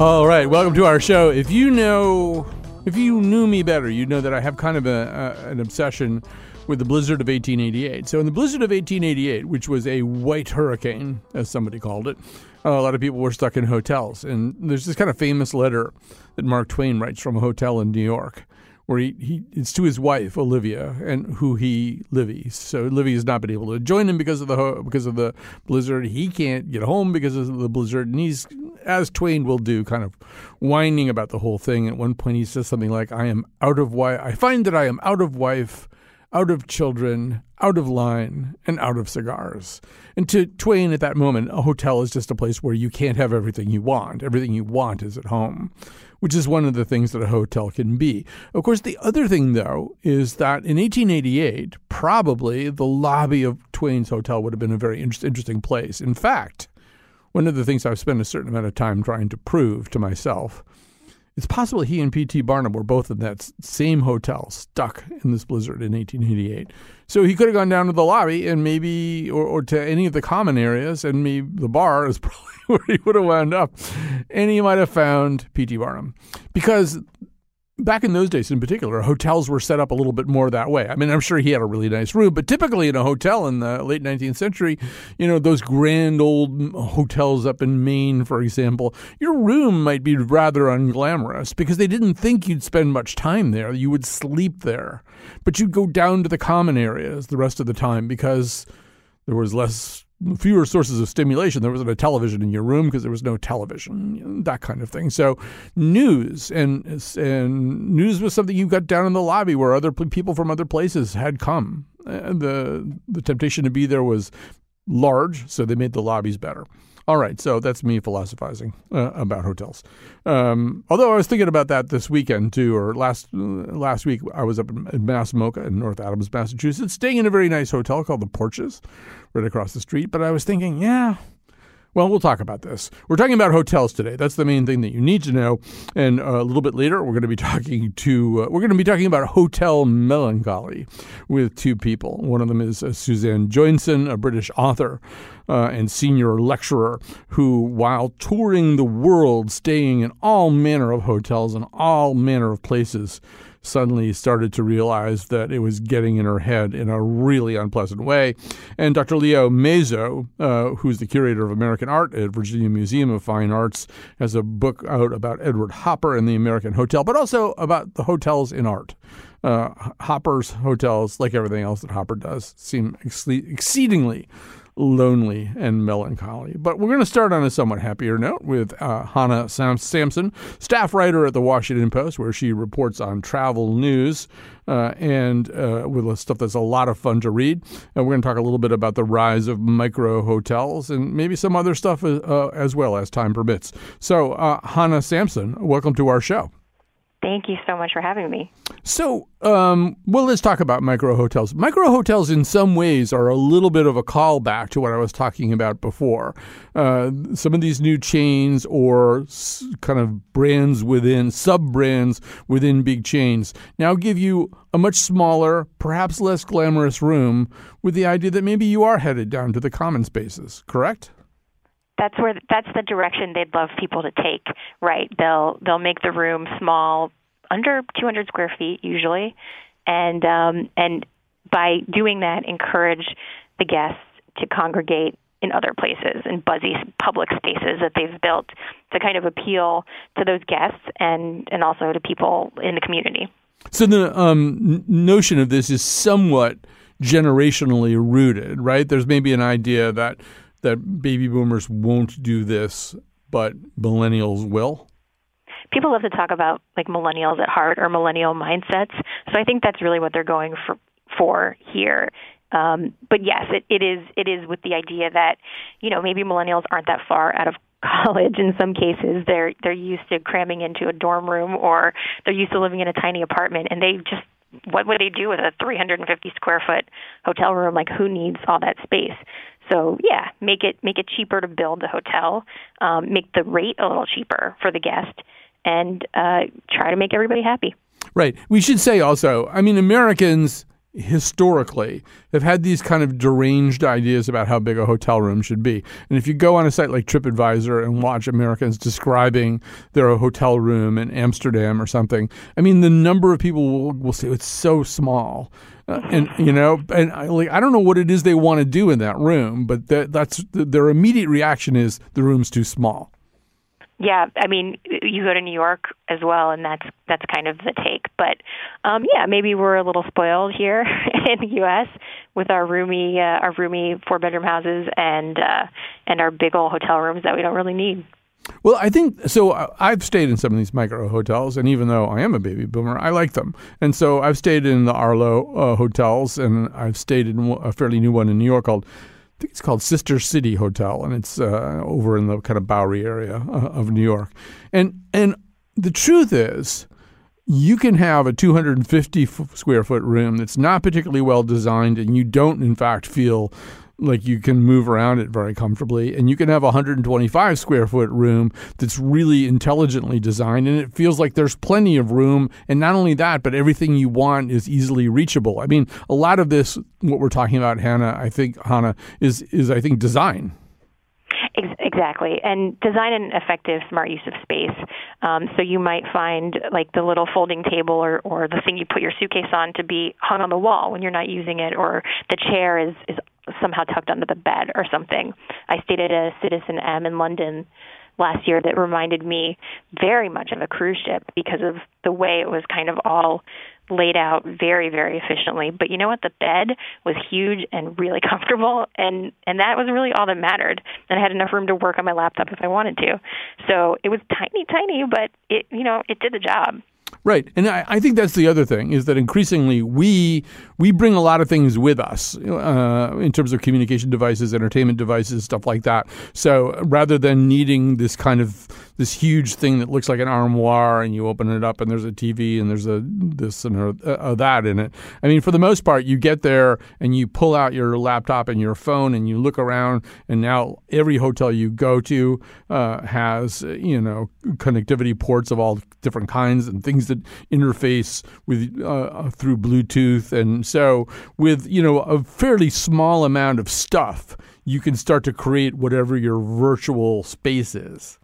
All right, welcome to our show. If you know, if you knew me better, you'd know that I have kind of a, a, an obsession with the blizzard of 1888. So, in the blizzard of 1888, which was a white hurricane, as somebody called it, uh, a lot of people were stuck in hotels. And there's this kind of famous letter that Mark Twain writes from a hotel in New York where he, he it's to his wife Olivia and who he Livy. So Livy has not been able to join him because of the because of the blizzard. He can't get home because of the blizzard, and he's as Twain will do, kind of whining about the whole thing. At one point, he says something like, "I am out of wife. I find that I am out of wife." Out of children, out of line, and out of cigars. And to Twain at that moment, a hotel is just a place where you can't have everything you want. Everything you want is at home which is one of the things that a hotel can be. Of course, the other thing, though, is that in 1888, probably the lobby of Twain's Hotel would have been a very interesting place. In fact, one of the things I've spent a certain amount of time trying to prove to myself it's possible he and P.T. Barnum were both in that same hotel, stuck in this blizzard in 1888. So he could have gone down to the lobby and maybe, or, or to any of the common areas, and maybe the bar is probably where he would have wound up. And he might have found P.T. Barnum. Because back in those days in particular, hotels were set up a little bit more that way. I mean, I'm sure he had a really nice room, but typically in a hotel in the late 19th century, you know, those grand old hotels up in Maine, for example, your room might be rather unglamorous because they didn't think you'd spend much time there. You would sleep there, but you'd go down to the common areas the rest of the time because there was less fewer sources of stimulation. There wasn't a television in your room because there was no television, that kind of thing. So news and and news was something you got down in the lobby where other people from other places had come. And the the temptation to be there was large, so they made the lobbies better. All right, so that's me philosophizing uh, about hotels. Um, although I was thinking about that this weekend too, or last last week I was up in, in Mass MoCA in North Adams, Massachusetts, staying in a very nice hotel called the Porches, right across the street. But I was thinking, yeah, well, we'll talk about this. We're talking about hotels today. That's the main thing that you need to know. And uh, a little bit later, we're going to be talking to uh, we're going to be talking about hotel melancholy with two people. One of them is uh, Suzanne Joinson, a British author uh, and senior lecturer, who, while touring the world, staying in all manner of hotels and all manner of places, suddenly started to realize that it was getting in her head in a really unpleasant way. And Dr. Leo Mazow, uh, who's the curator of American art at Virginia Museum of Fine Arts, has a book out about Edward Hopper and the American Hotel, but also about the hotels in art. Uh, Hopper's hotels, like everything else that Hopper does, seem ex- exceedingly lonely and melancholy. But we're going to start on a somewhat happier note with uh, Hannah Sam- Sampson, staff writer at the Washington Post, where she reports on travel news uh, and uh, with stuff that's a lot of fun to read. And we're going to talk a little bit about the rise of micro hotels and maybe some other stuff uh, as well as time permits. So, uh, Hannah Sampson, welcome to our show. Thank you so much for having me. So, um, well, let's talk about micro hotels. Micro hotels, in some ways, are a little bit of a callback to what I was talking about before. Uh, some of these new chains or s- kind of brands within, sub brands within big chains, now give you a much smaller, perhaps less glamorous room with the idea that maybe you are headed down to the common spaces, correct? That's where that's the direction they'd love people to take right? They'll they'll make the room small under 200 square feet usually. And um and by doing that encourage the guests to congregate in other places in buzzy public spaces that they've built to kind of appeal to those guests and and also to people in the community. So the um, notion of this is somewhat generationally rooted right? There's maybe an idea that that baby boomers won't do this, but millennials will? People love to talk about like millennials at heart or millennial mindsets. So I think that's really what they're going for for here Um, but yes, it, it is it is with the idea that you know maybe millennials aren't that far out of college in some cases they're they're used to cramming into a dorm room or they're used to living in a tiny apartment and they just what would they do with a 350 square foot hotel room like who needs all that space so yeah make it make it cheaper to build the hotel um, make the rate a little cheaper for the guest and uh, try to make everybody happy right we should say also i mean americans historically have had these kind of deranged ideas about how big a hotel room should be. And if you go on a site like TripAdvisor and watch Americans describing their hotel room in Amsterdam or something, I mean, the number of people will, will say it's so small. Uh, and you know, and I, like I don't know what it is they want to do in that room, but that, that's their immediate reaction is the room's too small. Yeah, I mean, you go to New York as well, and that's that's kind of the take. But um, yeah, maybe we're a little spoiled here in the U.S. with our roomy uh, our roomy four bedroom houses and uh, and our big old hotel rooms that we don't really need. Well, I think so. Uh, I've stayed in some of these micro hotels, and even though I am a baby boomer, I like them. And so I've stayed in the Arlo uh, hotels, and I've stayed in a fairly new one in New York called I think it's called Sister City Hotel, and it's uh, over in the kind of Bowery area uh, of New York. And and the truth is, you can have a 250 square foot room that's not particularly well designed, and you don't, in fact, feel like you can move around it very comfortably and you can have a 125 square foot room that's really intelligently designed and it feels like there's plenty of room and not only that but everything you want is easily reachable. I mean a lot of this what we're talking about hannah i think hannah is is i think design. Exactly, and design an effective, smart use of space. Um, so you might find like the little folding table or, or the thing you put your suitcase on to be hung on the wall when you're not using it, or the chair is is somehow tucked under the bed or something. I stayed at a Citizen M in London last year that reminded me very much of a cruise ship because of the way it was kind of all laid out very very efficiently. But you know what? The bed was huge and really comfortable and and that was really all that mattered. And i had enough room to work on my laptop if i wanted to. So it was tiny tiny but it you know it did the job Right, and I, I, think that's the other thing is that increasingly we we bring a lot of things with us uh, in terms of communication devices, entertainment devices, stuff like that. So rather than needing this kind of this huge thing that looks like an armoire, and you open it up and there's a TV and there's a this and a, a, that in it. I mean, for the most part, you get there and you pull out your laptop and your phone and you look around, and now every hotel you go to uh, has you know connectivity ports of all different kinds and things that interface with uh, through Bluetooth, and so with you know a fairly small amount of stuff, you can start to create whatever your virtual space is.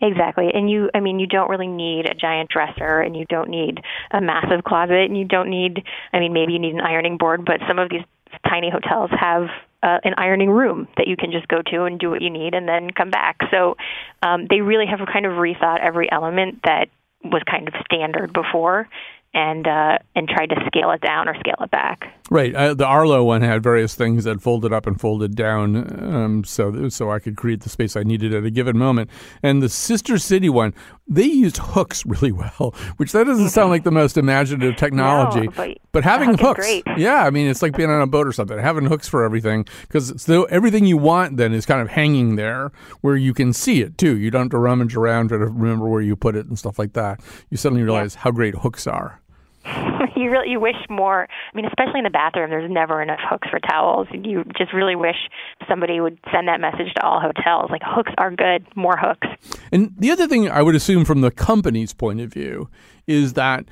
Exactly. And you, I mean, you don't really need a giant dresser and you don't need a massive closet and you don't need, I mean, maybe you need an ironing board, but some of these tiny hotels have uh, an ironing room that you can just go to and do what you need and then come back. So um, they really have kind of rethought every element that was kind of standard before and uh, and tried to scale it down or scale it back. Right. Uh, the Arlo one had various things that folded up and folded down, um, so so I could create the space I needed at a given moment. And the Sister City one, they used hooks really well, which that doesn't sound like the most imaginative technology. No, but, but having hooks, great. yeah, I mean it's like being on a boat or something. Having hooks for everything because so everything you want then is kind of hanging there where you can see it too. You don't have to rummage around to remember where you put it and stuff like that. You suddenly realize yeah. how great hooks are. you really you wish more. I mean, especially in the bathroom, there's never enough hooks for towels. You just really wish somebody would send that message to all hotels. Like hooks are good, more hooks. And the other thing I would assume from the company's point of view is that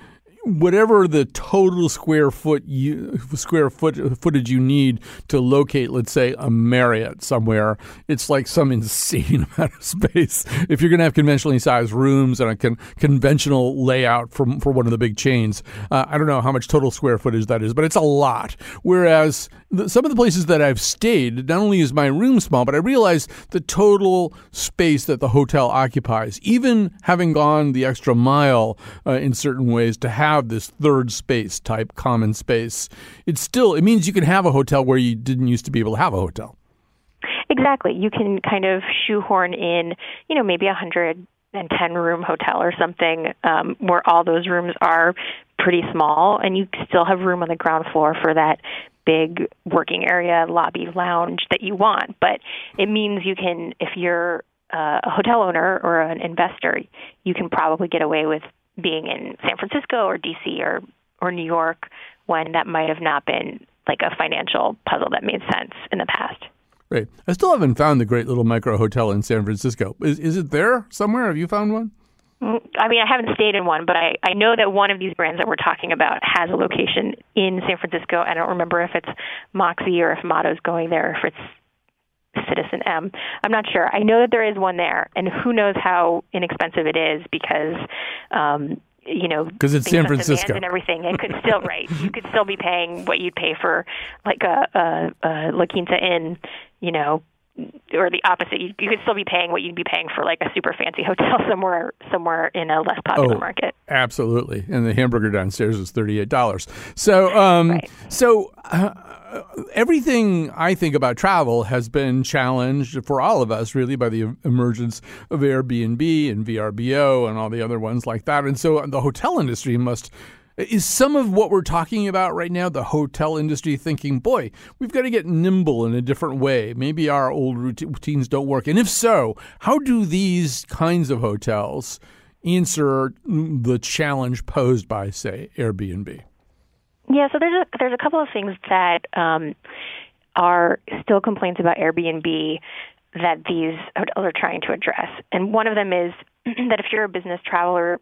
whatever the total square foot you, square foot footage you need to locate, let's say a Marriott somewhere, it's like some insane amount of space. If you're going to have conventionally sized rooms and a con- conventional layout for for one of the big chains, uh, I don't know how much total square footage that is, but it's a lot. Whereas the, some of the places that I've stayed, not only is my room small, but I realize the total space that the hotel occupies, even having gone the extra mile uh, in certain ways to have have this third space type common space, it's still it means you can have a hotel where you didn't used to be able to have a hotel. Exactly. You can kind of shoehorn in, you know, maybe a hundred and ten room hotel or something um, where all those rooms are pretty small, and you still have room on the ground floor for that big working area, lobby, lounge that you want. But it means you can, if you're uh, a hotel owner or an investor, you can probably get away with being in San Francisco or DC or or New York when that might have not been like a financial puzzle that made sense in the past. Right. I still haven't found the great little micro hotel in San Francisco. Is is it there somewhere? Have you found one? Mm, I mean, I haven't stayed in one, but I, I know that one of these brands that we're talking about has a location in San Francisco. I don't remember if it's Moxy or if Motto's going there, or if it's Citizen M. I'm not sure. I know that there is one there, and who knows how inexpensive it is because um, you know, because it's San Francisco and everything, it could still right. You could still be paying what you'd pay for like a, a, a La Quinta Inn, you know, or the opposite. You, you could still be paying what you'd be paying for like a super fancy hotel somewhere somewhere in a less popular oh, market. Absolutely, and the hamburger downstairs is thirty eight dollars. So, um, right. so. Uh, everything I think about travel has been challenged for all of us, really, by the emergence of Airbnb and VRBO and all the other ones like that. And so the hotel industry must. Is some of what we're talking about right now the hotel industry thinking, boy, we've got to get nimble in a different way? Maybe our old routines don't work. And if so, how do these kinds of hotels answer the challenge posed by, say, Airbnb? Yeah, so there's a there's a couple of things that um, are still complaints about Airbnb that these hotels are trying to address, and one of them is that if you're a business traveler,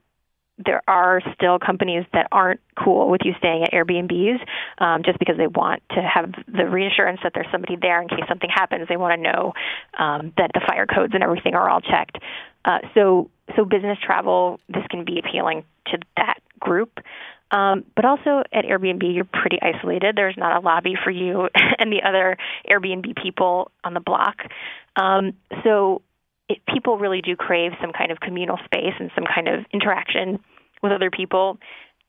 there are still companies that aren't cool with you staying at Airbnbs um, just because they want to have the reassurance that there's somebody there in case something happens. They want to know um, that the fire codes and everything are all checked. Uh, so, so business travel, this can be appealing to that group. Um, but also at Airbnb, you're pretty isolated. There's not a lobby for you and the other Airbnb people on the block. Um, so it, people really do crave some kind of communal space and some kind of interaction with other people.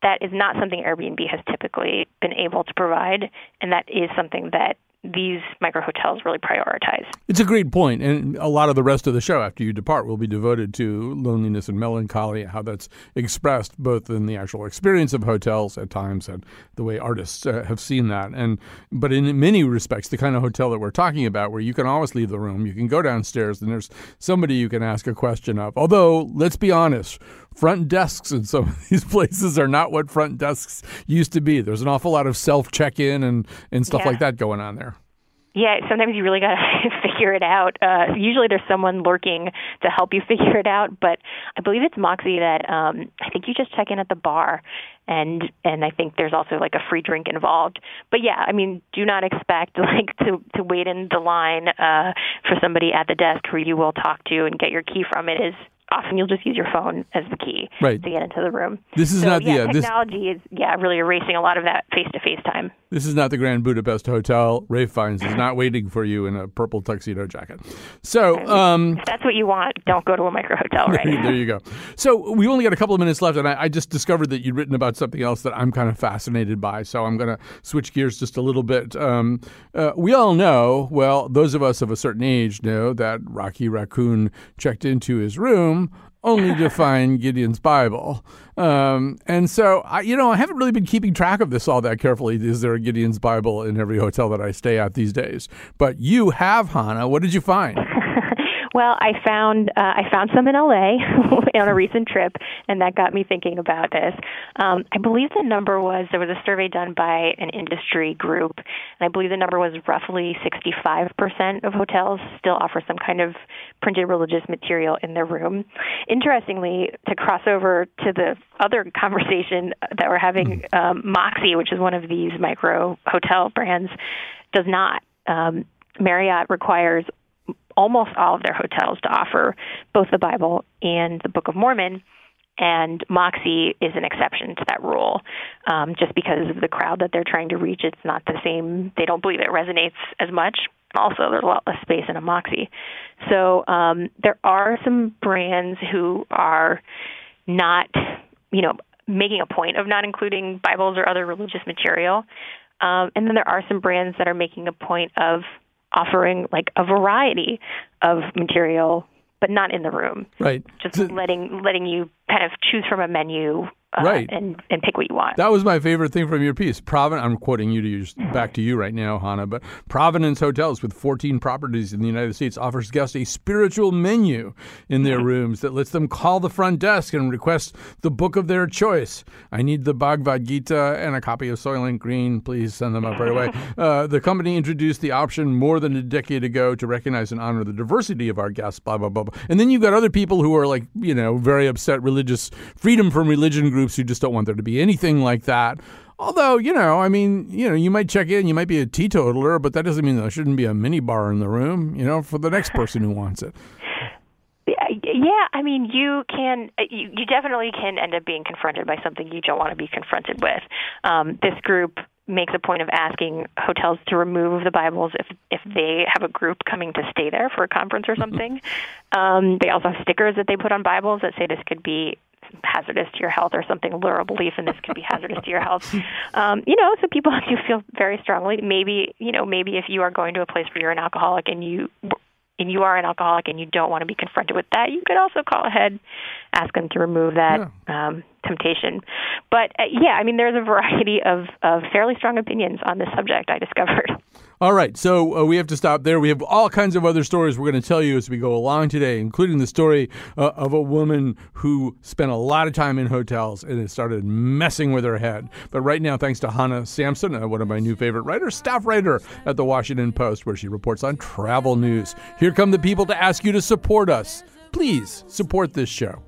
That is not something Airbnb has typically been able to provide, and that is something that these micro hotels really prioritize. It's a great point, and a lot of the rest of the show after you depart will be devoted to loneliness and melancholy, how that's expressed both in the actual experience of hotels at times and the way artists uh, have seen that. And but in many respects, the kind of hotel that we're talking about, where you can always leave the room, you can go downstairs, and there's somebody you can ask a question of. Although, let's be honest, front desks in some of these places are not what front desks used to be. There's an awful lot of self check in and and stuff yeah. like that going on there. Yeah, sometimes you really got to figure it out. Uh, usually there's someone lurking to help you figure it out, but I believe it's Moxy that um, I think you just check in at the bar, and and I think there's also like a free drink involved. But yeah, I mean, do not expect like to to wait in the line uh, for somebody at the desk who you will talk to and get your key from. It is often you'll just use your phone as the key right. to get into the room. This is so, not yeah, the uh, technology this, is yeah really erasing a lot of that face to face time. This is not the Grand Budapest Hotel. Ralph Fiennes is not waiting for you in a purple tuxedo jacket. So um, if that's what you want, don't go to a micro hotel. Right there you go. So we only got a couple of minutes left, and I, I just discovered that you'd written about something else that I'm kind of fascinated by. So I'm going to switch gears just a little bit. Um, uh, we all know, well, those of us of a certain age know that Rocky Raccoon checked into his room only to find Gideon's Bible. Um, and so, I, you know, I haven't really been keeping track of this all that carefully. Is there a Gideon's Bible in every hotel that I stay at these days? But you have, Hannah. What did you find? Well, I found uh, I found some in LA on a recent trip, and that got me thinking about this. Um, I believe the number was there was a survey done by an industry group, and I believe the number was roughly 65% of hotels still offer some kind of printed religious material in their room. Interestingly, to cross over to the other conversation that we're having, hmm. um, Moxy, which is one of these micro hotel brands, does not. Um, Marriott requires almost all of their hotels to offer both the Bible and the Book of Mormon. And Moxy is an exception to that rule, um, just because of the crowd that they're trying to reach. It's not the same. They don't believe it resonates as much. Also, there's a lot less space in a Moxy. So um, there are some brands who are not, you know, making a point of not including Bibles or other religious material. Um, and then there are some brands that are making a point of offering like a variety of material but not in the room. Right. Just letting letting you kind of choose from a menu uh, Right. and and pick what you want. That was my favorite thing from your piece. Providence. I'm quoting you to you, back to you right now, Hannah. But Providence Hotels, with 14 properties in the United States, offers guests a spiritual menu in their rooms that lets them call the front desk and request the book of their choice. I need the Bhagavad Gita and a copy of Soylent Green. Please send them up right away. Uh, the company introduced the option more than a decade ago to recognize and honor the diversity of our guests. Blah blah blah. blah. And then you've got other people who are like, you know, very upset religious freedom from religion groups who just don't want there to be anything like that. Although, you know, I mean, you know, you might check in, you might be a teetotaler, but that doesn't mean there shouldn't be a mini bar in the room, you know, for the next person who wants it. Yeah, I mean, you can, uh, you, you definitely can end up being confronted by something you don't want to be confronted with. Um, this group makes a point of asking hotels to remove the Bibles if if they have a group coming to stay there for a conference or something. um, they also have stickers that they put on Bibles that say this could be hazardous to your health or something literal belief in this could be hazardous to your health um you know so people do feel very strongly maybe you know maybe if you are going to a place where you're an alcoholic and you and you are an alcoholic and you don't want to be confronted with that, you could also call ahead, ask them to remove that um, temptation. But uh, yeah, I mean, there's a variety of, of fairly strong opinions on this subject. I discovered. All right, so uh, we have to stop there. We have all kinds of other stories we're going to tell you as we go along today, including the story uh, of a woman who spent a lot of time in hotels and it started messing with her head. But right now, thanks to Hannah Sampson, uh, one of my new favorite writers, staff writer at the Washington Post, where she reports on travel news. Here come the people to ask you to support us. Please support this show.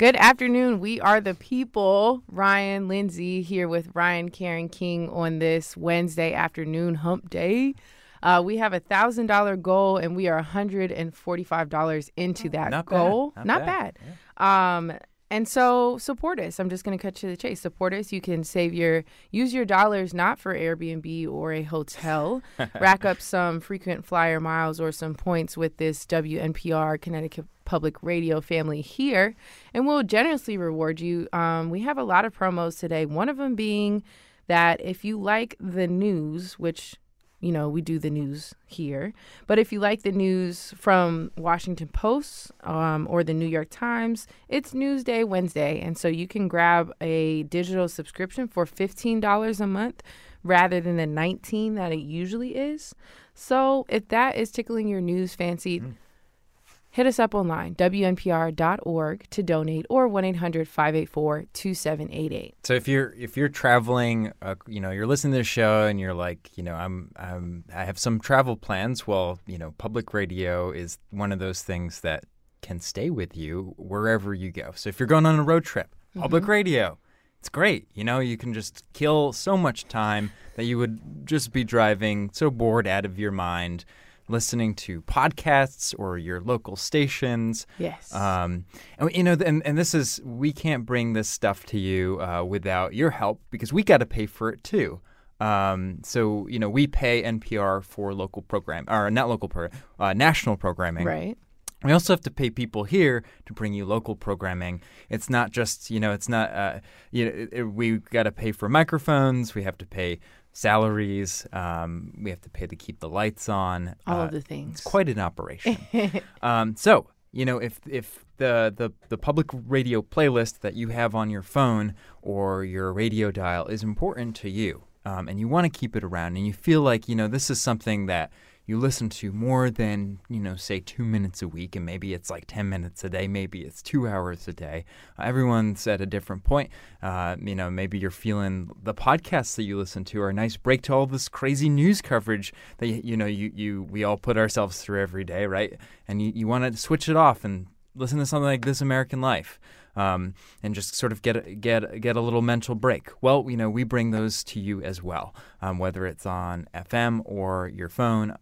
Good afternoon. We are the people. Ryan Lindsay here with Ryan Karen King on this Wednesday afternoon hump day. Uh, we have a thousand dollar goal and we are hundred and forty five dollars into that Not bad. goal. Not bad. bad. Um, and so support us. I'm just going to cut to the chase. Support us. You can save your use your dollars not for Airbnb or a hotel. Rack up some frequent flyer miles or some points with this WNPR Connecticut Public Radio family here, and we'll generously reward you. Um, we have a lot of promos today. One of them being that if you like the news, which you know, we do the news here. But if you like the news from Washington Post um, or the New York Times, it's Newsday Wednesday. And so you can grab a digital subscription for $15 a month rather than the 19 that it usually is. So if that is tickling your news fancy, hit us up online, wnpr.org to donate or 1-800-584-2788. So if you're if you're traveling, uh, you know, you're listening to the show and you're like, you know, I'm I'm I have some travel plans. Well, you know, public radio is one of those things that can stay with you wherever you go. So if you're going on a road trip, public radio, it's great. You know, you can just kill so much time that you would just be driving so bored out of your mind listening to podcasts or your local stations. Yes. Um, and you know, and, and this is we can't bring this stuff to you uh, without your help because we got to pay for it too. Um, so you know, we pay NPR for local program or not local program, uh, national programming. right. We also have to pay people here to bring you local programming. It's not just you know, it's not uh, you know, it, it, we got to pay for microphones. We have to pay salaries. Um, we have to pay to keep the lights on. All Uh, of the things. It's quite an operation. um, so you know, if if the, the the public radio playlist that you have on your phone or your radio dial is important to you, um, and you want to keep it around, and you feel like you know this is something that you listen to more than you know say two minutes a week and maybe it's like 10 minutes a day maybe it's two hours a day. Uh, everyone's at a different point. Uh, you know maybe you're feeling the podcasts that you listen to are a nice break to all this crazy news coverage that you, know you, you we all put ourselves through every day right? And you, you want to switch it off and listen to something like this american life um, and just sort of get a, get get a little mental break. Well, you know, we bring those to you as well, um, whether it's on FM or your phone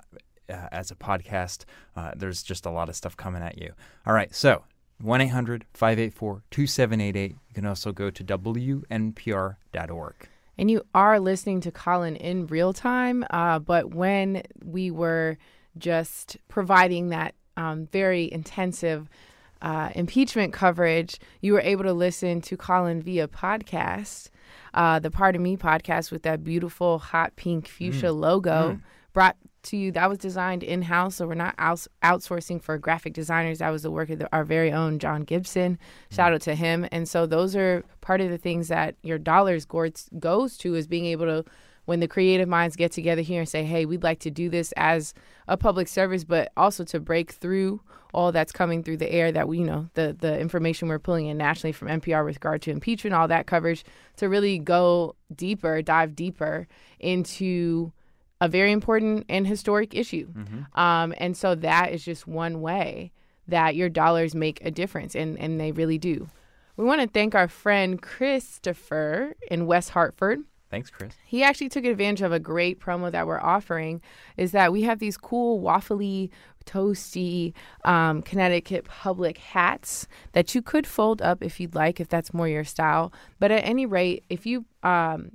uh, as a podcast. Uh, there's just a lot of stuff coming at you. All right, so 1 800 584 2788. You can also go to WNPR.org. And you are listening to Colin in real time. Uh, but when we were just providing that um, very intensive uh, impeachment coverage, you were able to listen to Colin via podcast, uh, the of Me podcast with that beautiful hot pink fuchsia logo. Brought to you that was designed in house, so we're not outs- outsourcing for graphic designers. That was the work of the, our very own John Gibson. Shout out to him. And so those are part of the things that your dollars goes goes to is being able to when the creative minds get together here and say, hey, we'd like to do this as a public service, but also to break through all that's coming through the air that we, you know, the, the information we're pulling in nationally from NPR with regard to impeachment, all that coverage, to really go deeper, dive deeper into a very important and historic issue. Mm-hmm. Um, and so that is just one way that your dollars make a difference, and, and they really do. We want to thank our friend Christopher in West Hartford Thanks, Chris. He actually took advantage of a great promo that we're offering. Is that we have these cool waffly, toasty um, Connecticut public hats that you could fold up if you'd like, if that's more your style. But at any rate, if you um,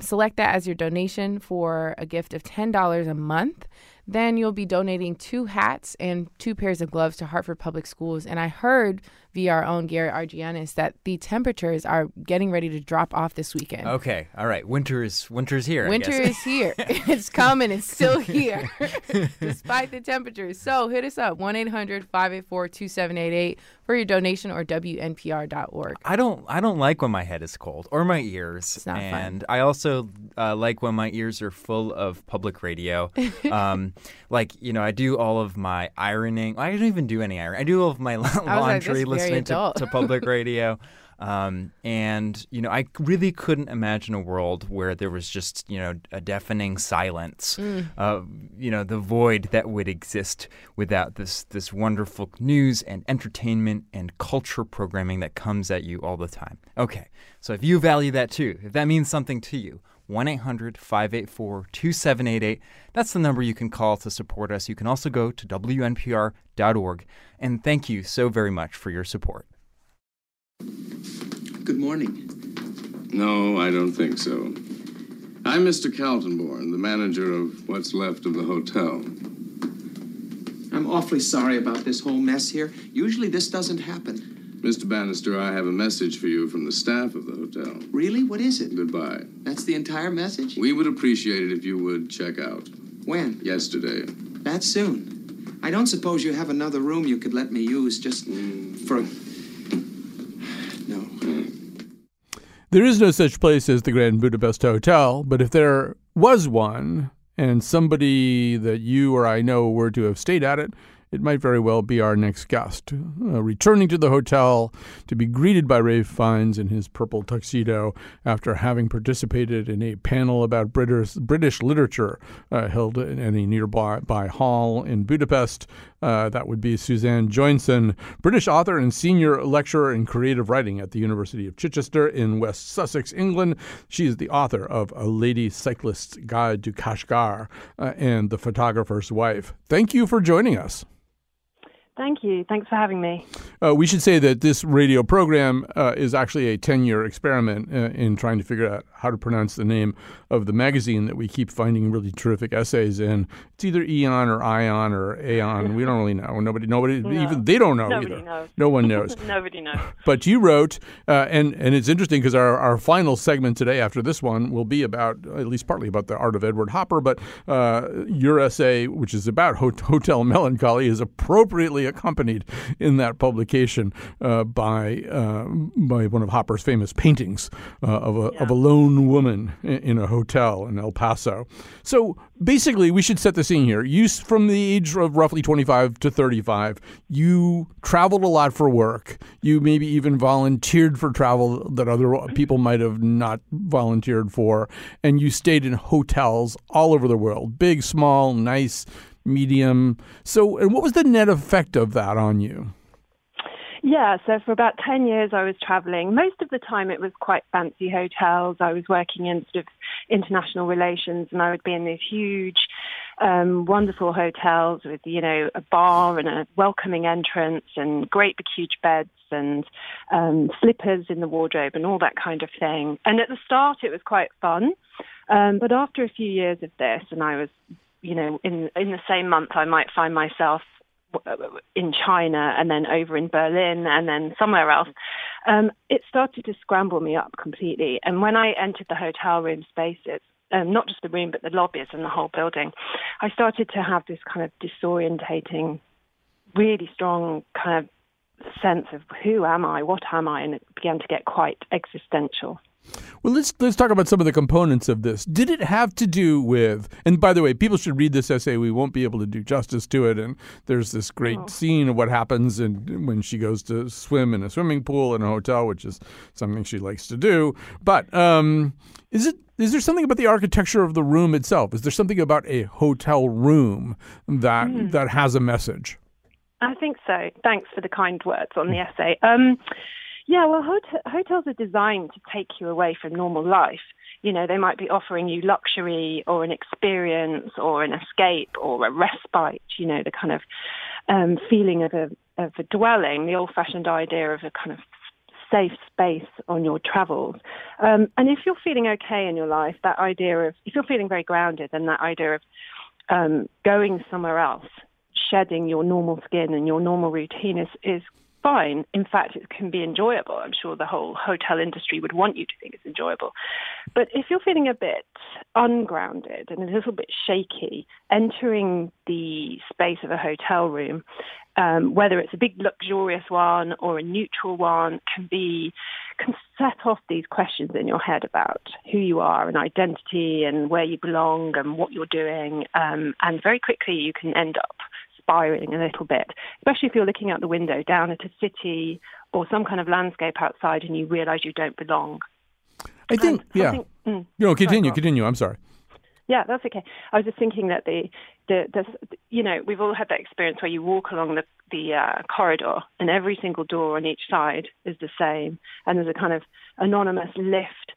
select that as your donation for a gift of $10 a month, then you'll be donating two hats and two pairs of gloves to Hartford Public Schools. And I heard via our own Garrett Argianis that the temperatures are getting ready to drop off this weekend. Okay, all right. Winter is winter's here. Winter is here. it's coming. It's still here, despite the temperatures. So hit us up one 584 2788 for your donation or WNPR.org. I don't I don't like when my head is cold or my ears. It's not and fun. I also uh, like when my ears are full of public radio. Um, like you know, I do all of my ironing. I don't even do any ironing. I do all of my laundry like, listening to, to public radio. Um, and you know, I really couldn't imagine a world where there was just you know a deafening silence, mm. uh, you know, the void that would exist without this this wonderful news and entertainment and culture programming that comes at you all the time. Okay, so if you value that too, if that means something to you. 1 800 584 2788. That's the number you can call to support us. You can also go to WNPR.org. And thank you so very much for your support. Good morning. No, I don't think so. I'm Mr. Kaltenborn, the manager of what's left of the hotel. I'm awfully sorry about this whole mess here. Usually this doesn't happen. Mr. Bannister, I have a message for you from the staff of the hotel. Really? What is it? Goodbye. That's the entire message? We would appreciate it if you would check out. When? Yesterday. That soon? I don't suppose you have another room you could let me use just mm. for There is no such place as the Grand Budapest Hotel, but if there was one and somebody that you or I know were to have stayed at it, it might very well be our next guest. Uh, returning to the hotel to be greeted by Ralph Fiennes in his purple tuxedo after having participated in a panel about British, British literature uh, held in a nearby by hall in Budapest. Uh, that would be Suzanne Joinson, British author and senior lecturer in creative writing at the University of Chichester in West Sussex, England. She is the author of A Lady Cyclist's Guide to Kashgar uh, and The Photographer's Wife. Thank you for joining us. Thank you. Thanks for having me. Uh, we should say that this radio program uh, is actually a 10 year experiment uh, in trying to figure out how to pronounce the name of the magazine that we keep finding really terrific essays in. It's either Eon or Ion or Aeon. We don't really know. Nobody, nobody, no. even they don't know Nobody either. Knows. No one knows. Nobody knows. But you wrote, uh, and, and it's interesting because our, our final segment today after this one will be about, at least partly about the art of Edward Hopper, but uh, your essay, which is about Hotel Melancholy, is appropriately accompanied in that publication uh, by uh, by one of Hopper's famous paintings uh, of a yeah. of a lone woman in, in, a hotel in El Paso. So basically, we should set the scene here. You, from the age of roughly 25 to 35, you traveled a lot for work. You maybe even volunteered for travel that other people might have not volunteered for, and you stayed in hotels all over the world, big, small, nice medium. So, and what was the net effect of that on you? Yeah, so for about 10 years I was traveling. Most of the time it was quite fancy hotels. I was working in sort of international relations and I would be in these huge, um, wonderful hotels with, you know, a bar and a welcoming entrance and great big huge beds and um, slippers in the wardrobe and all that kind of thing. And at the start it was quite fun. Um, but after a few years of this and I was you know, in in the same month, I might find myself in China and then over in Berlin and then somewhere else. Um, it started to scramble me up completely. And when I entered the hotel room spaces, um, not just the room, but the lobbies and the whole building, I started to have this kind of disorientating, really strong kind of sense of who am I, what am I, and it began to get quite existential. Well, let's let's talk about some of the components of this. Did it have to do with? And by the way, people should read this essay. We won't be able to do justice to it. And there's this great oh. scene of what happens and when she goes to swim in a swimming pool in a hotel, which is something she likes to do. But um, is it is there something about the architecture of the room itself? Is there something about a hotel room that mm. that has a message? I think so. Thanks for the kind words on the essay. Um, yeah, well, hot- hotels are designed to take you away from normal life. You know, they might be offering you luxury or an experience or an escape or a respite. You know, the kind of um, feeling of a of a dwelling, the old-fashioned idea of a kind of safe space on your travels. Um, and if you're feeling okay in your life, that idea of if you're feeling very grounded, then that idea of um, going somewhere else, shedding your normal skin and your normal routine is is fine. In fact, it can be enjoyable. I'm sure the whole hotel industry would want you to think it's enjoyable. But if you're feeling a bit ungrounded and a little bit shaky, entering the space of a hotel room, um, whether it's a big luxurious one or a neutral one, can be can set off these questions in your head about who you are and identity and where you belong and what you're doing. Um, and very quickly, you can end up spiraling a little bit, especially if you're looking out the window down at a city or some kind of landscape outside and you realize you don't belong. I think, yeah. Mm, no, continue, sorry, continue. I'm sorry. Yeah, that's okay. I was just thinking that the, the, the, you know, we've all had that experience where you walk along the the uh, corridor and every single door on each side is the same, and there's a kind of anonymous lift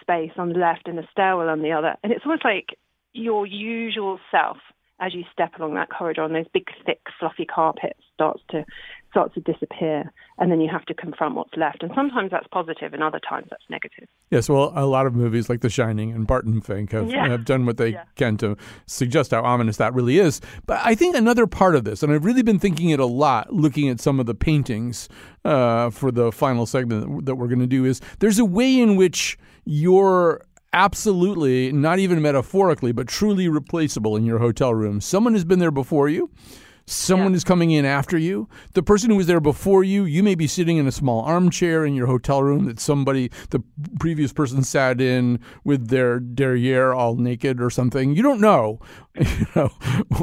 space on the left and a stairwell on the other, and it's almost like your usual self as you step along that corridor and those big thick fluffy carpets starts to starts to disappear and then you have to confront what's left and sometimes that's positive and other times that's negative yes well a lot of movies like the shining and barton fink have, yeah. have done what they yeah. can to suggest how ominous that really is but i think another part of this and i've really been thinking it a lot looking at some of the paintings uh, for the final segment that we're going to do is there's a way in which your absolutely, not even metaphorically, but truly replaceable in your hotel room. Someone has been there before you. Someone yeah. is coming in after you. The person who was there before you, you may be sitting in a small armchair in your hotel room that somebody, the previous person sat in with their derriere all naked or something. You don't know, you know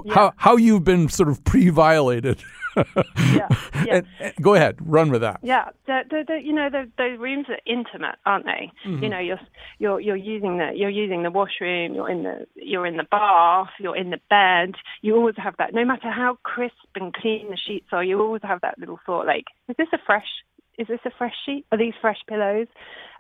yeah. how, how you've been sort of pre-violated. yeah, yeah. And, and go ahead, run with that. Yeah, the, the, the, you know the, those rooms are intimate, aren't they? Mm-hmm. You know, you're you're you're using the you're using the washroom, you're in the you're in the bath, you're in the bed. You always have that, no matter how crisp and clean the sheets are. You always have that little thought, like, is this a fresh is this a fresh sheet? Are these fresh pillows?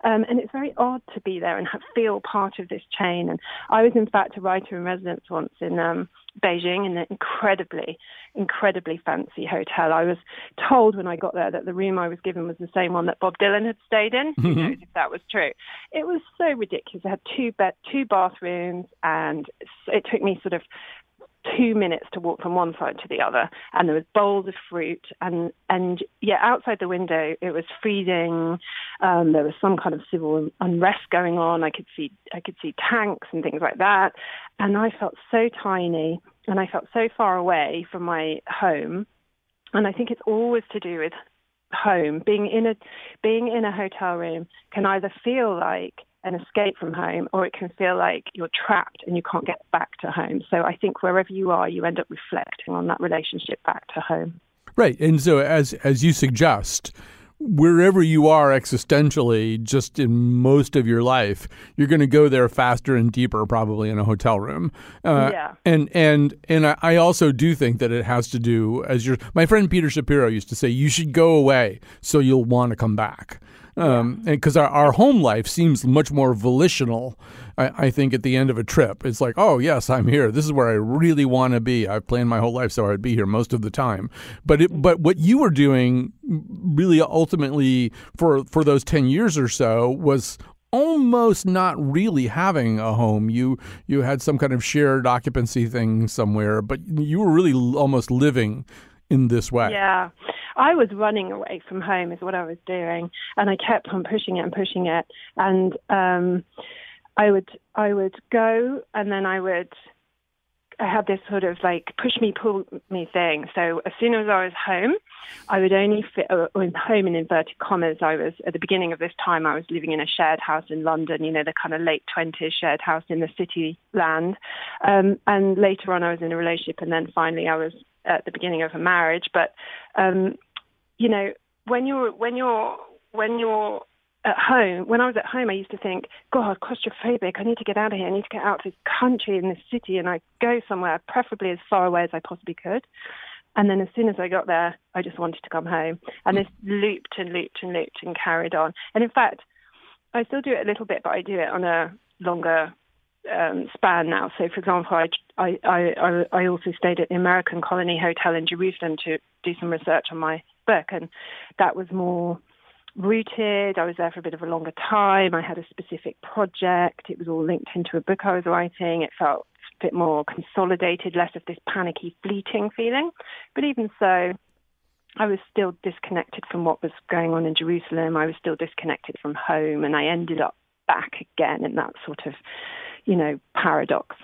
Um, and it's very odd to be there and have, feel part of this chain. And I was, in fact, a writer in residence once in um, Beijing in an incredibly, incredibly fancy hotel. I was told when I got there that the room I was given was the same one that Bob Dylan had stayed in. Who knows if that was true? It was so ridiculous. I had two bed, two bathrooms, and it took me sort of two minutes to walk from one side to the other, and there was bowls of fruit, and and yeah, outside the window it was freezing. Um, there was some kind of civil unrest going on. I could see I could see tanks and things like that, and I felt so tiny, and I felt so far away from my home, and I think it's always to do with home. Being in a being in a hotel room can either feel like an escape from home, or it can feel like you're trapped and you can't get back to home. So I think wherever you are, you end up reflecting on that relationship back to home. Right, and so as as you suggest, wherever you are existentially, just in most of your life, you're going to go there faster and deeper, probably in a hotel room. Uh, yeah. And and and I also do think that it has to do as your my friend Peter Shapiro used to say, you should go away so you'll want to come back um, because our, our home life seems much more volitional. I, I, think at the end of a trip, it's like, oh yes, I'm here. This is where I really want to be. I've planned my whole life so I'd be here most of the time. But it, but what you were doing, really, ultimately for for those ten years or so, was almost not really having a home. You you had some kind of shared occupancy thing somewhere, but you were really almost living in this way. Yeah. I was running away from home is what I was doing, and I kept on pushing it and pushing it, and um, I would I would go and then I would I had this sort of like push me, pull me thing. So as soon as I was home, I would only fit, or home in inverted commas. I was at the beginning of this time, I was living in a shared house in London, you know, the kind of late 20s shared house in the city land. Um, and later on, I was in a relationship. And then finally, I was at the beginning of a marriage. But, um, you know, when you're, when you're, when you're at home, when I was at home, I used to think, God, claustrophobic. I need to get out of here. I need to get out of this country and this city, and I go somewhere, preferably as far away as I possibly could. And then as soon as I got there, I just wanted to come home. And this looped and looped and looped and carried on. And in fact, I still do it a little bit, but I do it on a longer um, span now. So, for example, I, I, I, I also stayed at the American Colony Hotel in Jerusalem to do some research on my book, and that was more rooted. I was there for a bit of a longer time. I had a specific project. It was all linked into a book I was writing. It felt a bit more consolidated, less of this panicky, fleeting feeling. But even so, I was still disconnected from what was going on in Jerusalem. I was still disconnected from home, and I ended up back again in that sort of, you know, paradox.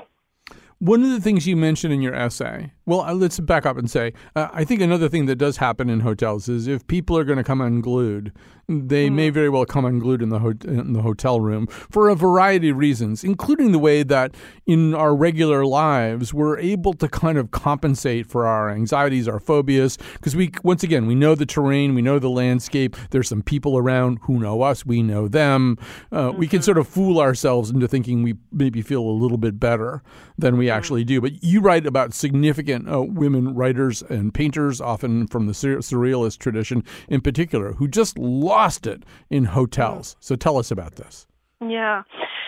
One of the things you mentioned in your essay, well, uh, let's back up and say, uh, I think another thing that does happen in hotels is if people are going to come unglued, they mm. may very well come unglued in the ho- in the hotel room for a variety of reasons, including the way that in our regular lives we're able to kind of compensate for our anxieties, our phobias, because we once again we know the terrain, we know the landscape. There's some people around who know us, we know them. Uh, mm-hmm. We can mm-hmm. sort of fool ourselves into thinking we maybe feel a little bit better than we mm. actually do. But you write about significant uh, women writers and painters, often from the surrealist tradition in particular, who just lost it in hotels. So tell us about this. Yeah,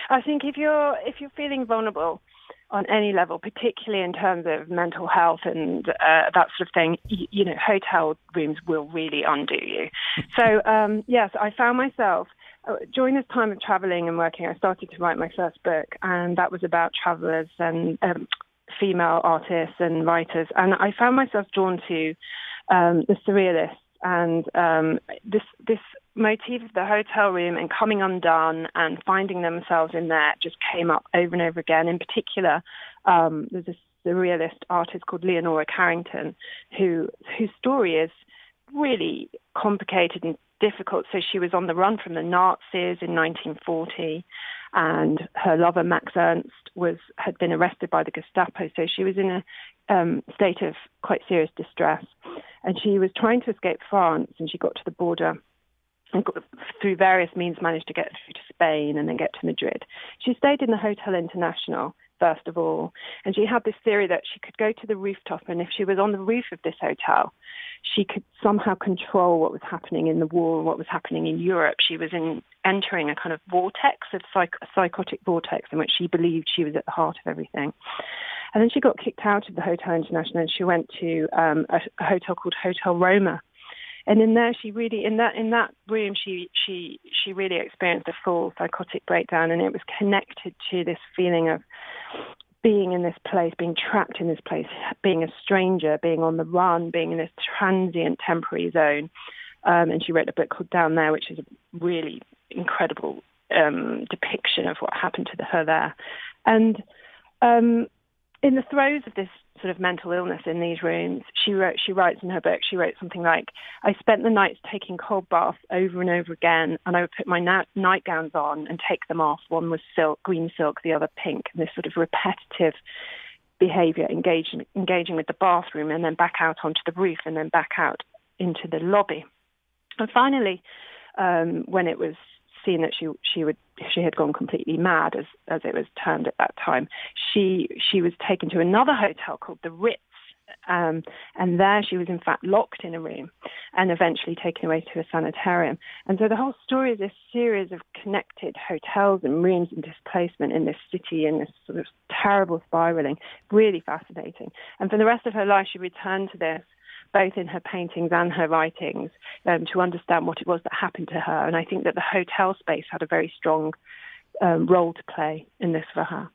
I think if you're if you're feeling vulnerable on any level, particularly in terms of mental health and uh, that sort of thing, you, you, know, hotel rooms will really undo you. so um, yes, I found myself. Uh, during this time of traveling and working, I started to write my first book, and that was about travelers and um, female artists and writers. And I found myself drawn to um, the surrealists and um, this this motif of the hotel room and coming undone and finding themselves in there just came up over and over again. In particular, um, there's a surrealist artist called Leonora Carrington, who whose story is really complicated and difficult. So she was on the run from the Nazis in 1940, and her lover Max Ernst was had been arrested by the Gestapo. So she was in a um, state of quite serious distress, and she was trying to escape France, and she got to the border and got, through various means managed to get through to Spain and then get to Madrid. She stayed in the Hotel International first of all, and she had this theory that she could go to the rooftop, and if she was on the roof of this hotel, she could somehow control what was happening in the war, and what was happening in Europe. She was in entering a kind of vortex, of psych- a psychotic vortex, in which she believed she was at the heart of everything. And then she got kicked out of the Hotel International, and she went to um, a, a hotel called Hotel Roma, and in there she really in that in that room she she she really experienced a full psychotic breakdown and it was connected to this feeling of being in this place being trapped in this place being a stranger being on the run being in this transient temporary zone. Um, and she wrote a book called down there which is a really incredible um, depiction of what happened to her there. And um, in the throes of this sort of mental illness in these rooms, she wrote she writes in her book, she wrote something like, I spent the nights taking cold baths over and over again, and I would put my na- nightgowns on and take them off. One was silk, green silk, the other pink, and this sort of repetitive behavior, engaging engaging with the bathroom, and then back out onto the roof, and then back out into the lobby. And finally, um, when it was seen that she she would she had gone completely mad as as it was termed at that time. She she was taken to another hotel called the Ritz. Um, and there she was in fact locked in a room and eventually taken away to a sanitarium. And so the whole story is this series of connected hotels and rooms and displacement in this city in this sort of terrible spiraling. Really fascinating. And for the rest of her life, she returned to this both in her paintings and her writings, um, to understand what it was that happened to her. And I think that the hotel space had a very strong um, role to play in this for her.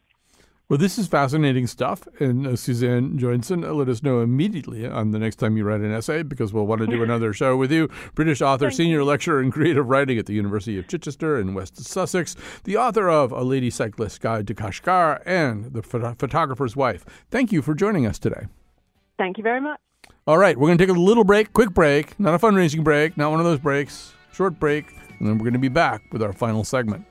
Well, this is fascinating stuff. And uh, Suzanne Joinson, uh, let us know immediately on the next time you write an essay because we'll want to do another show with you. British author, senior lecturer in creative writing at the University of Chichester in West Sussex, the author of A Lady Cyclist's Guide to Kashgar and The Phot- Photographer's Wife. Thank you for joining us today. Thank you very much. All right, we're going to take a little break, quick break, not a fundraising break, not one of those breaks, short break, and then we're going to be back with our final segment.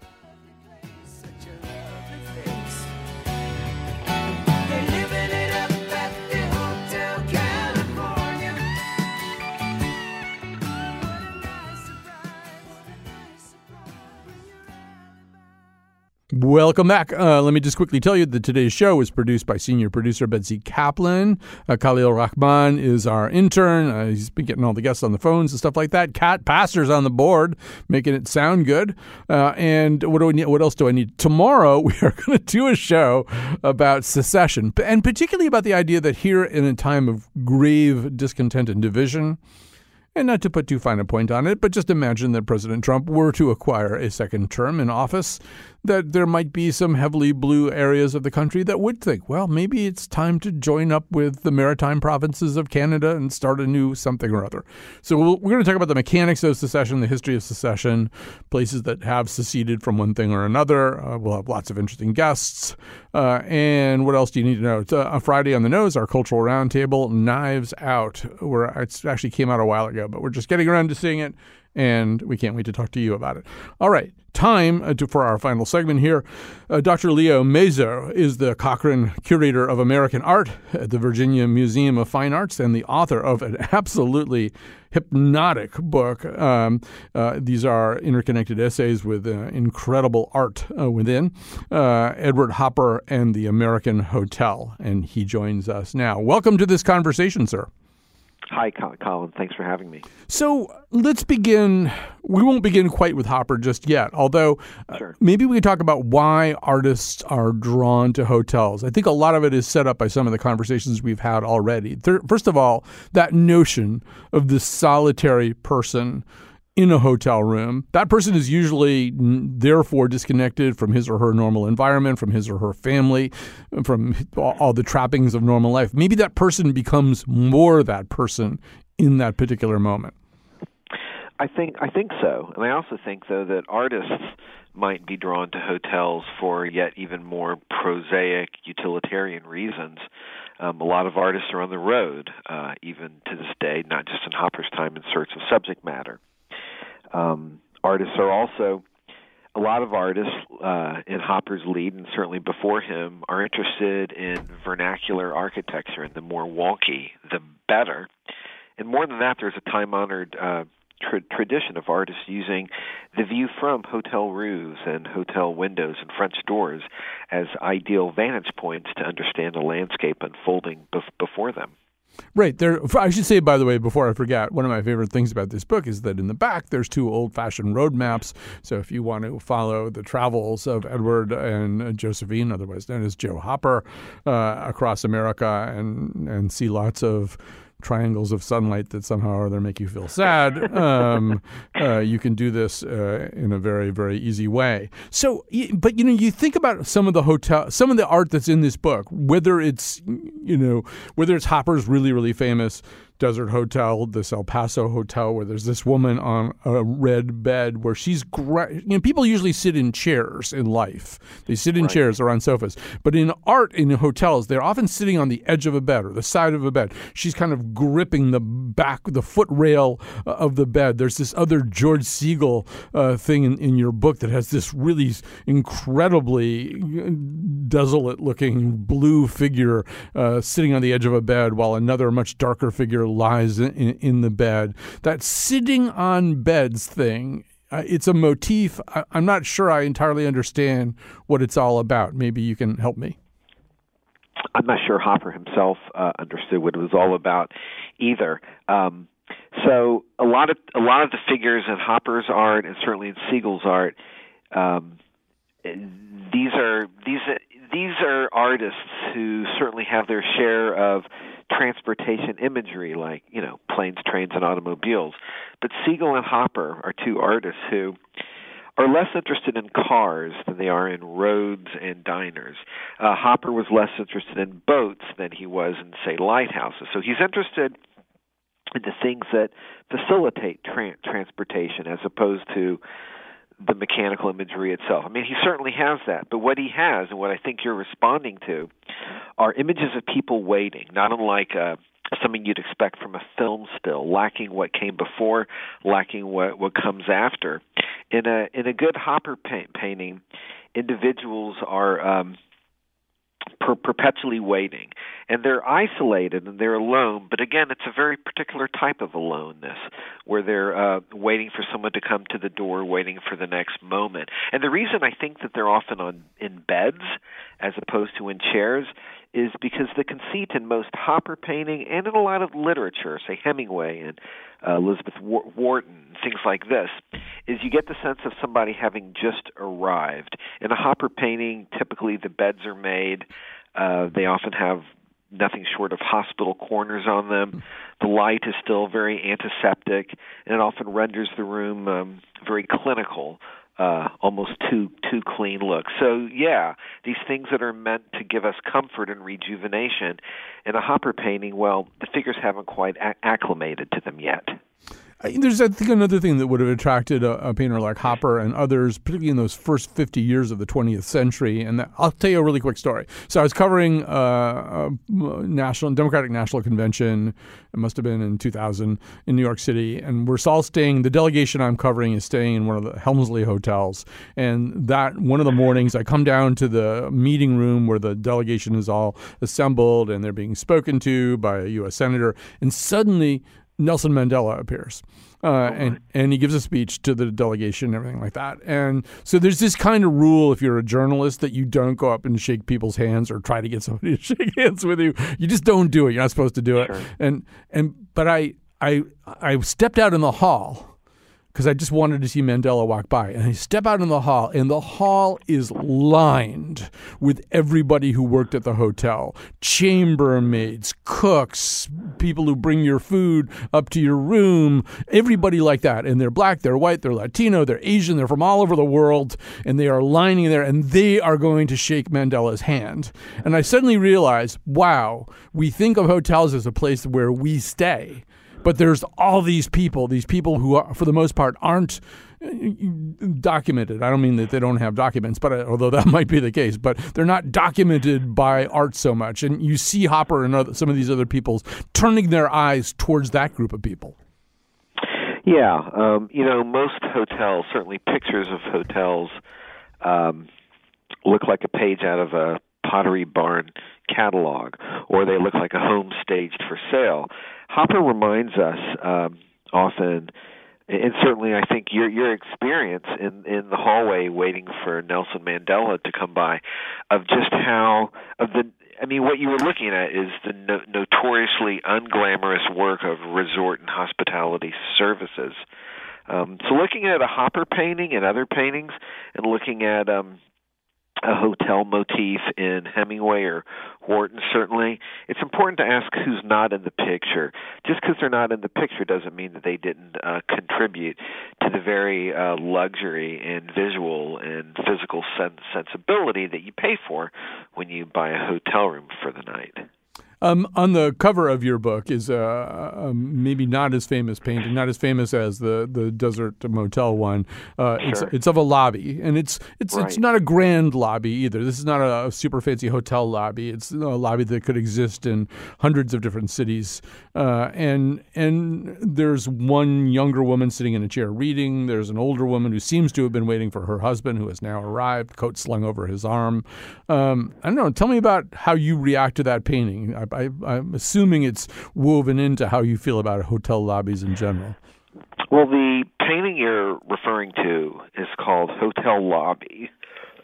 Welcome back. Uh, let me just quickly tell you that today's show was produced by senior producer Betsy Kaplan. Uh, Khalil Rahman is our intern. Uh, he's been getting all the guests on the phones and stuff like that. Kat Pastor's on the board, making it sound good. Uh, and what do we need? What else do I need? Tomorrow we are going to do a show about secession, and particularly about the idea that here in a time of grave discontent and division. And not to put too fine a point on it, but just imagine that President Trump were to acquire a second term in office that there might be some heavily blue areas of the country that would think, well, maybe it's time to join up with the maritime provinces of Canada and start a new something or other. So we we are going to talk about the mechanics of secession, the history of secession, places that have seceded from one thing or another. Uh, we'll have lots of interesting guests. Uh, and what else do you need to know? It's a Friday on the nose, our cultural roundtable, Knives Out, where it actually came out a while ago, but we're just getting around to seeing it and we can't wait to talk to you about it. All right, time uh, to, for our final segment here. Uh, Dr. Leo Mazow is the Cochrane Curator of American Art at the Virginia Museum of Fine Arts and the author of an absolutely hypnotic book. Um, uh, these are interconnected essays with uh, incredible art uh, within. Uh, Edward Hopper and the American Hotel, and he joins us now. Welcome to this conversation, sir. Hi, Colin. Thanks for having me. So let's begin. We won't begin quite with Hopper just yet, although uh, maybe we can talk about why artists are drawn to hotels. I think a lot of it is set up by some of the conversations we've had already. First of all, that notion of the solitary person in a hotel room. That person is usually therefore disconnected from his or her normal environment, from his or her family, from all the trappings of normal life. Maybe that person becomes more that person in that particular moment. I think I think so, and I also think though that artists might be drawn to hotels for yet even more prosaic utilitarian reasons. Um, a lot of artists are on the road, uh, even to this day, not just in Hopper's time, in search of subject matter. Um, artists are also a lot of artists uh, in Hopper's lead, and certainly before him, are interested in vernacular architecture, and the more wonky, the better. And more than that, there's a time-honored uh, tra- tradition of artists using the view from hotel roofs and hotel windows and French doors as ideal vantage points to understand the landscape unfolding bef- before them. Right. There I should say by the way before I forget, one of my favorite things about this book is that in the back there's two old-fashioned road maps. So if you want to follow the travels of Edward and Josephine, otherwise known as Joe Hopper, uh, across America and and see lots of triangles of sunlight that somehow or other make you feel sad, um, uh, you can do this uh, in a very, very easy way. So, but you know, you think about some of the hotel, some of the art that's in this book, whether it's, you know, whether it's Hopper's really, really famous Desert Hotel, this El Paso hotel, where there's this woman on a red bed where she's great. You know, people usually sit in chairs in life. They sit in right. chairs or on sofas. But in art, in hotels, they're often sitting on the edge of a bed or the side of a bed. She's kind of gripping the back, the foot rail uh, of the bed. There's this other George Segal uh, thing in, in your book that has this really incredibly uh, desolate looking blue figure uh, sitting on the edge of a bed while another much darker figure lies in, in the bed. That sitting on beds thing uh, it's a motif. I, am not sure I entirely understand what it's all about. Maybe you can help me. I'm not sure Hopper himself uh, understood what it was all about either. Um, so a lot of a lot of the figures in Hopper's art and certainly in Segal's art, um, these are these these are artists who certainly have their share of transportation imagery like, you know, planes, trains, and automobiles. But Segal and Hopper are two artists who are less interested in cars than they are in roads and diners. Uh, Hopper was less interested in boats than he was in, say, lighthouses. So he's interested in the things that facilitate tra- transportation as opposed to the mechanical imagery itself. I mean, he certainly has that, but what he has, and what I think you're responding to, are images of people waiting, not unlike uh, something you'd expect from a film still, lacking what came before, lacking what what comes after. In a in a good Hopper paint, painting, individuals are um, perpetually waiting. And they're isolated and they're alone, but again, it's a very particular type of aloneness where they're uh, waiting for someone to come to the door, waiting for the next moment. And the reason I think that they're often on in beds as opposed to in chairs is because the conceit in most Hopper painting and in a lot of literature, say Hemingway and uh, Elizabeth Wharton, things like this, is you get the sense of somebody having just arrived. In a Hopper painting, typically the beds are made. Uh, they often have nothing short of hospital corners on them. The light is still very antiseptic, and it often renders the room um, very clinical uh, almost too too clean look. So yeah, these things that are meant to give us comfort and rejuvenation in a Hopper painting, well, the figures haven't quite acclimated to them yet. There's, I think, another thing that would have attracted a, a, painter like Hopper and others, particularly in those first 50 years of the 20th century. And that, I'll tell you a really quick story. So I was covering uh, a national Democratic National Convention. It must have been in 2000 in New York City, and we're all staying. The delegation I'm covering is staying in one of the Helmsley hotels. And that one of the mornings, I come down to the meeting room where the delegation is all assembled and they're being spoken to by a U.S. senator, and suddenly Nelson Mandela appears. Uh, oh and, and he gives a speech to the delegation and everything like that. And so there's this kind of rule if you're a journalist that you don't go up and shake people's hands or try to get somebody to shake hands with you. You just don't do it. You're not supposed to do it. Sure. And and but I I I stepped out in the hall because I just wanted to see Mandela walk by. And I step out in the hall, and the hall is lined with everybody who worked at the hotel chambermaids, cooks, people who bring your food up to your room, everybody like that. And they're black, they're white, they're Latino, they're Asian, they're from all over the world, and they are lining there, and they are going to shake Mandela's hand. And I suddenly realized wow, we think of hotels as a place where we stay but there's all these people, these people who, are, for the most part, aren't uh, documented. I don't mean that they don't have documents, but uh, although that might be the case, but they're not documented by art so much. And you see Hopper and other, some of these other people's turning their eyes towards that group of people. Yeah, um, you know, most hotels, certainly pictures of hotels, um, look like a page out of a Pottery Barn catalog, or they look like a home staged for sale. Hopper reminds us um, often, and certainly I think your your experience in in the hallway waiting for Nelson Mandela to come by, of just how of the I mean, what you were looking at is the no- notoriously unglamorous work of resort and hospitality services. Um, so, looking at a Hopper painting and other paintings, and looking at um, a hotel motif in Hemingway or Wharton, certainly. It's important to ask who's not in the picture. Just because they're not in the picture doesn't mean that they didn't uh, contribute to the very uh, luxury and visual and physical sen- sensibility that you pay for when you buy a hotel room for the night. Um, on the cover of your book is uh, um, maybe not as famous painting, not as famous as the, the Desert Motel one. Uh, sure. it's, it's of a lobby, and it's it's right. it's not a grand lobby either. This is not a, super fancy hotel lobby. It's a lobby that could exist in hundreds of different cities. Uh, and and there's one younger woman sitting in a chair reading. There's an older woman who seems to have been waiting for her husband, who has now arrived, coat slung over his arm. Um, I don't know. Tell me about how you react to that painting. I, am assuming it's woven into how you feel about hotel lobbies in general. Well, the painting you're referring to is called Hotel Lobby.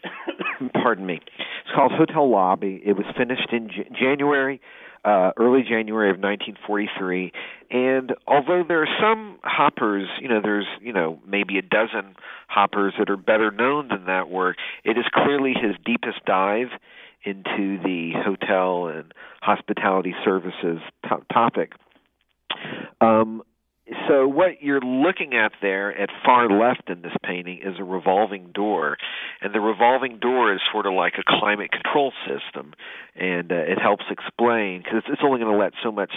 Pardon me. It's called Hotel Lobby. It was finished in J- January, uh, early January of 1943. And although there are some hoppers, you know, there's you know maybe a dozen hoppers that are better known than that work. It is clearly his deepest dive into the hotel and hospitality services to- topic. Um, so what you're looking at there at far left in this painting is a revolving door, and the revolving door is sort of like a climate control system, and uh, it helps explain because it's, it's only going to let so much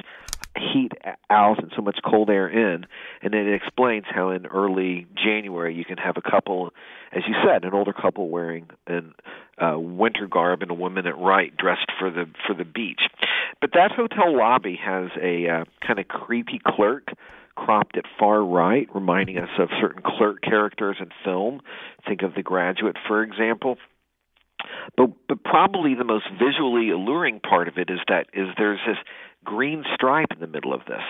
heat out and so much cold air in, and then it explains how in early January you can have a couple, as you said, an older couple wearing an uh, winter garb and a woman at right dressed for the for the beach. But that hotel lobby has a uh, kind of creepy clerk cropped at far right, reminding us of certain clerk characters in film. Think of The Graduate, for example. But but probably the most visually alluring part of it is that is there's this green stripe in the middle of this.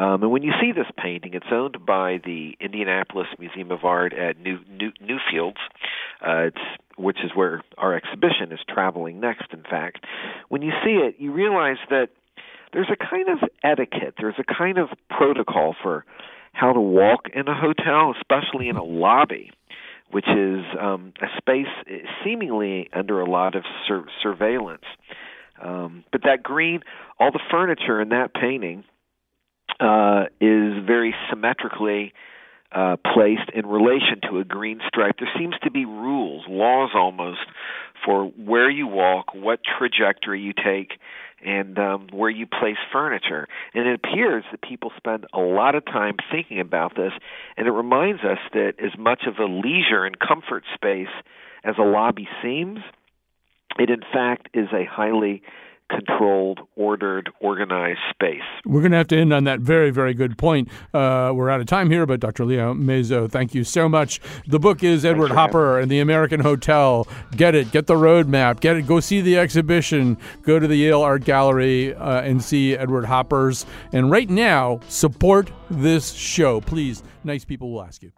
Um, and when you see this painting, it's owned by the Indianapolis Museum of Art at New, New Newfields, uh, which is where our exhibition is traveling next. In fact, when you see it, you realize that there's a kind of etiquette, there's a kind of protocol for how to walk in a hotel, especially in a lobby, which is um, a space seemingly under a lot of sur- surveillance. Um, but that green, all the furniture in that painting uh, is very symmetrically uh, placed in relation to a green stripe. There seems to be rules, laws almost, for where you walk, what trajectory you take, and um, where you place furniture. And it appears that people spend a lot of time thinking about this, and it reminds us that as much of a leisure and comfort space as a lobby seems, it in fact is a highly controlled, ordered, organized space. We're going to have to end on that very, very good point. Uh, we're out of time here, but Dr. Leo Mazow, thank you so much. The book is Edward Hopper and the American Hotel. Get it, get the roadmap, get it, go see the exhibition, go to the Yale Art Gallery uh, and see Edward Hopper's. And right now, support this show. Please, nice people will ask you.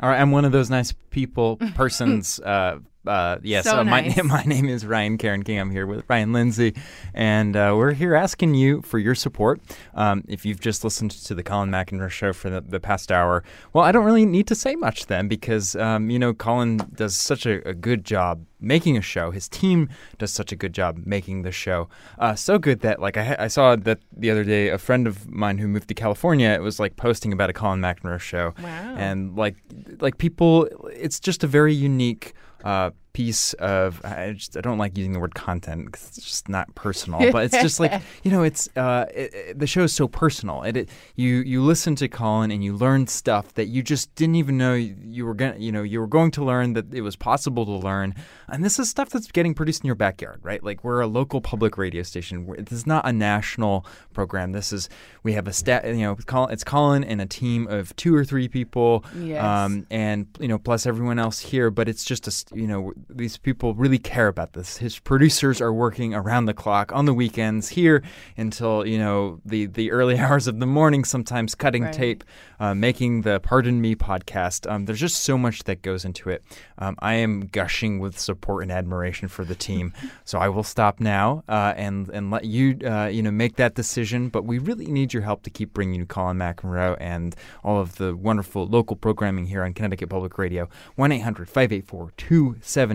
All right, I'm one of those nice people, persons. uh, uh, yes, So uh, my, nice. my name is Ryan Karen King. I'm here with Ryan Lindsay, and uh, we're here asking you for your support. Um, if you've just listened to the Colin McEnroe show for the, the past hour, well, I don't really need to say much then because, um, you know, Colin does such a, a good job making a show. His team does such a good job making the show. Uh, so good that like I, I saw that the other day, a friend of mine who moved to California, it was like posting about a Colin McEnroe show, Wow. and like like people, it's just a very unique. Uh, piece of I just I don't like using the word content 'cause it's just not personal, but it's just like you know it's uh, it, it- the show is so personal. It, it you you listen to Colin and you learn stuff that you just didn't even know you, you were gonna you know you were going to learn that it was possible to learn. And this is stuff that's getting produced in your backyard, right? Like we're a local public radio station. This is not a national program. This is we have a stat you know Colin, it's Colin and a team of two or three people Yes. um, and you know plus everyone else here but it's just a you know these people really care about this. His producers are working around the clock on the weekends here until you know the the early hours of the morning sometimes cutting Right. tape uh, making the pardon me podcast. Um, there's just so much that goes into it. Um, i am gushing with support and admiration for the team. So i will stop now uh, and and let you uh, you know make that decision. But we really need your help to keep bringing you colin mcenroe and all of the wonderful local programming here on connecticut public radio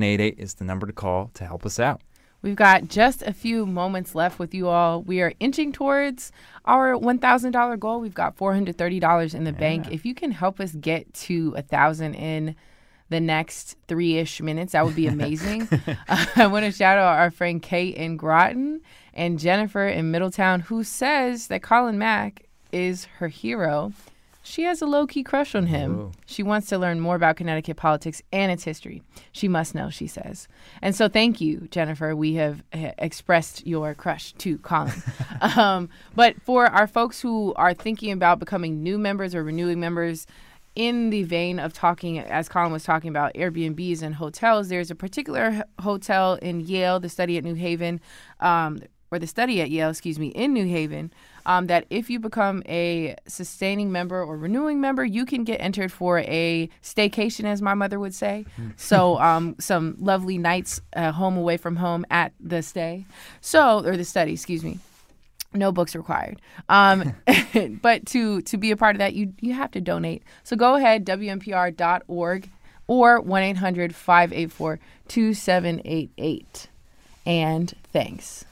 1-800-584-2788 is the number to call to help us out We've got just a few moments left with you all. We are inching towards our $1,000 goal. We've got $430 in the bank. If you can help us get to a thousand in the next three-ish minutes, that would be amazing. Uh, I want to shout out our friend Kate in Groton and Jennifer in Middletown, who says that Colin Mack is her hero. She has a low key crush on him. She wants to learn more about Connecticut politics and its history. She must know, she says. And so, thank you, Jennifer. We have uh, expressed your crush to Colin. um, but for our folks who are thinking about becoming new members or renewing members, in the vein of talking, as Colin was talking about Airbnbs and hotels, there's a particular h- hotel in Yale, the study at New Haven, um, or the study at Yale, excuse me, in New Haven, um, that if you become a sustaining member or renewing member, you can get entered for a staycation, as my mother would say. so, um, some lovely nights uh, home away from home at the stay. So, or the study, excuse me. No books required. Um, but to to be a part of that you you have to donate. So go ahead wnpr.org or 1-800-584-2788 and thanks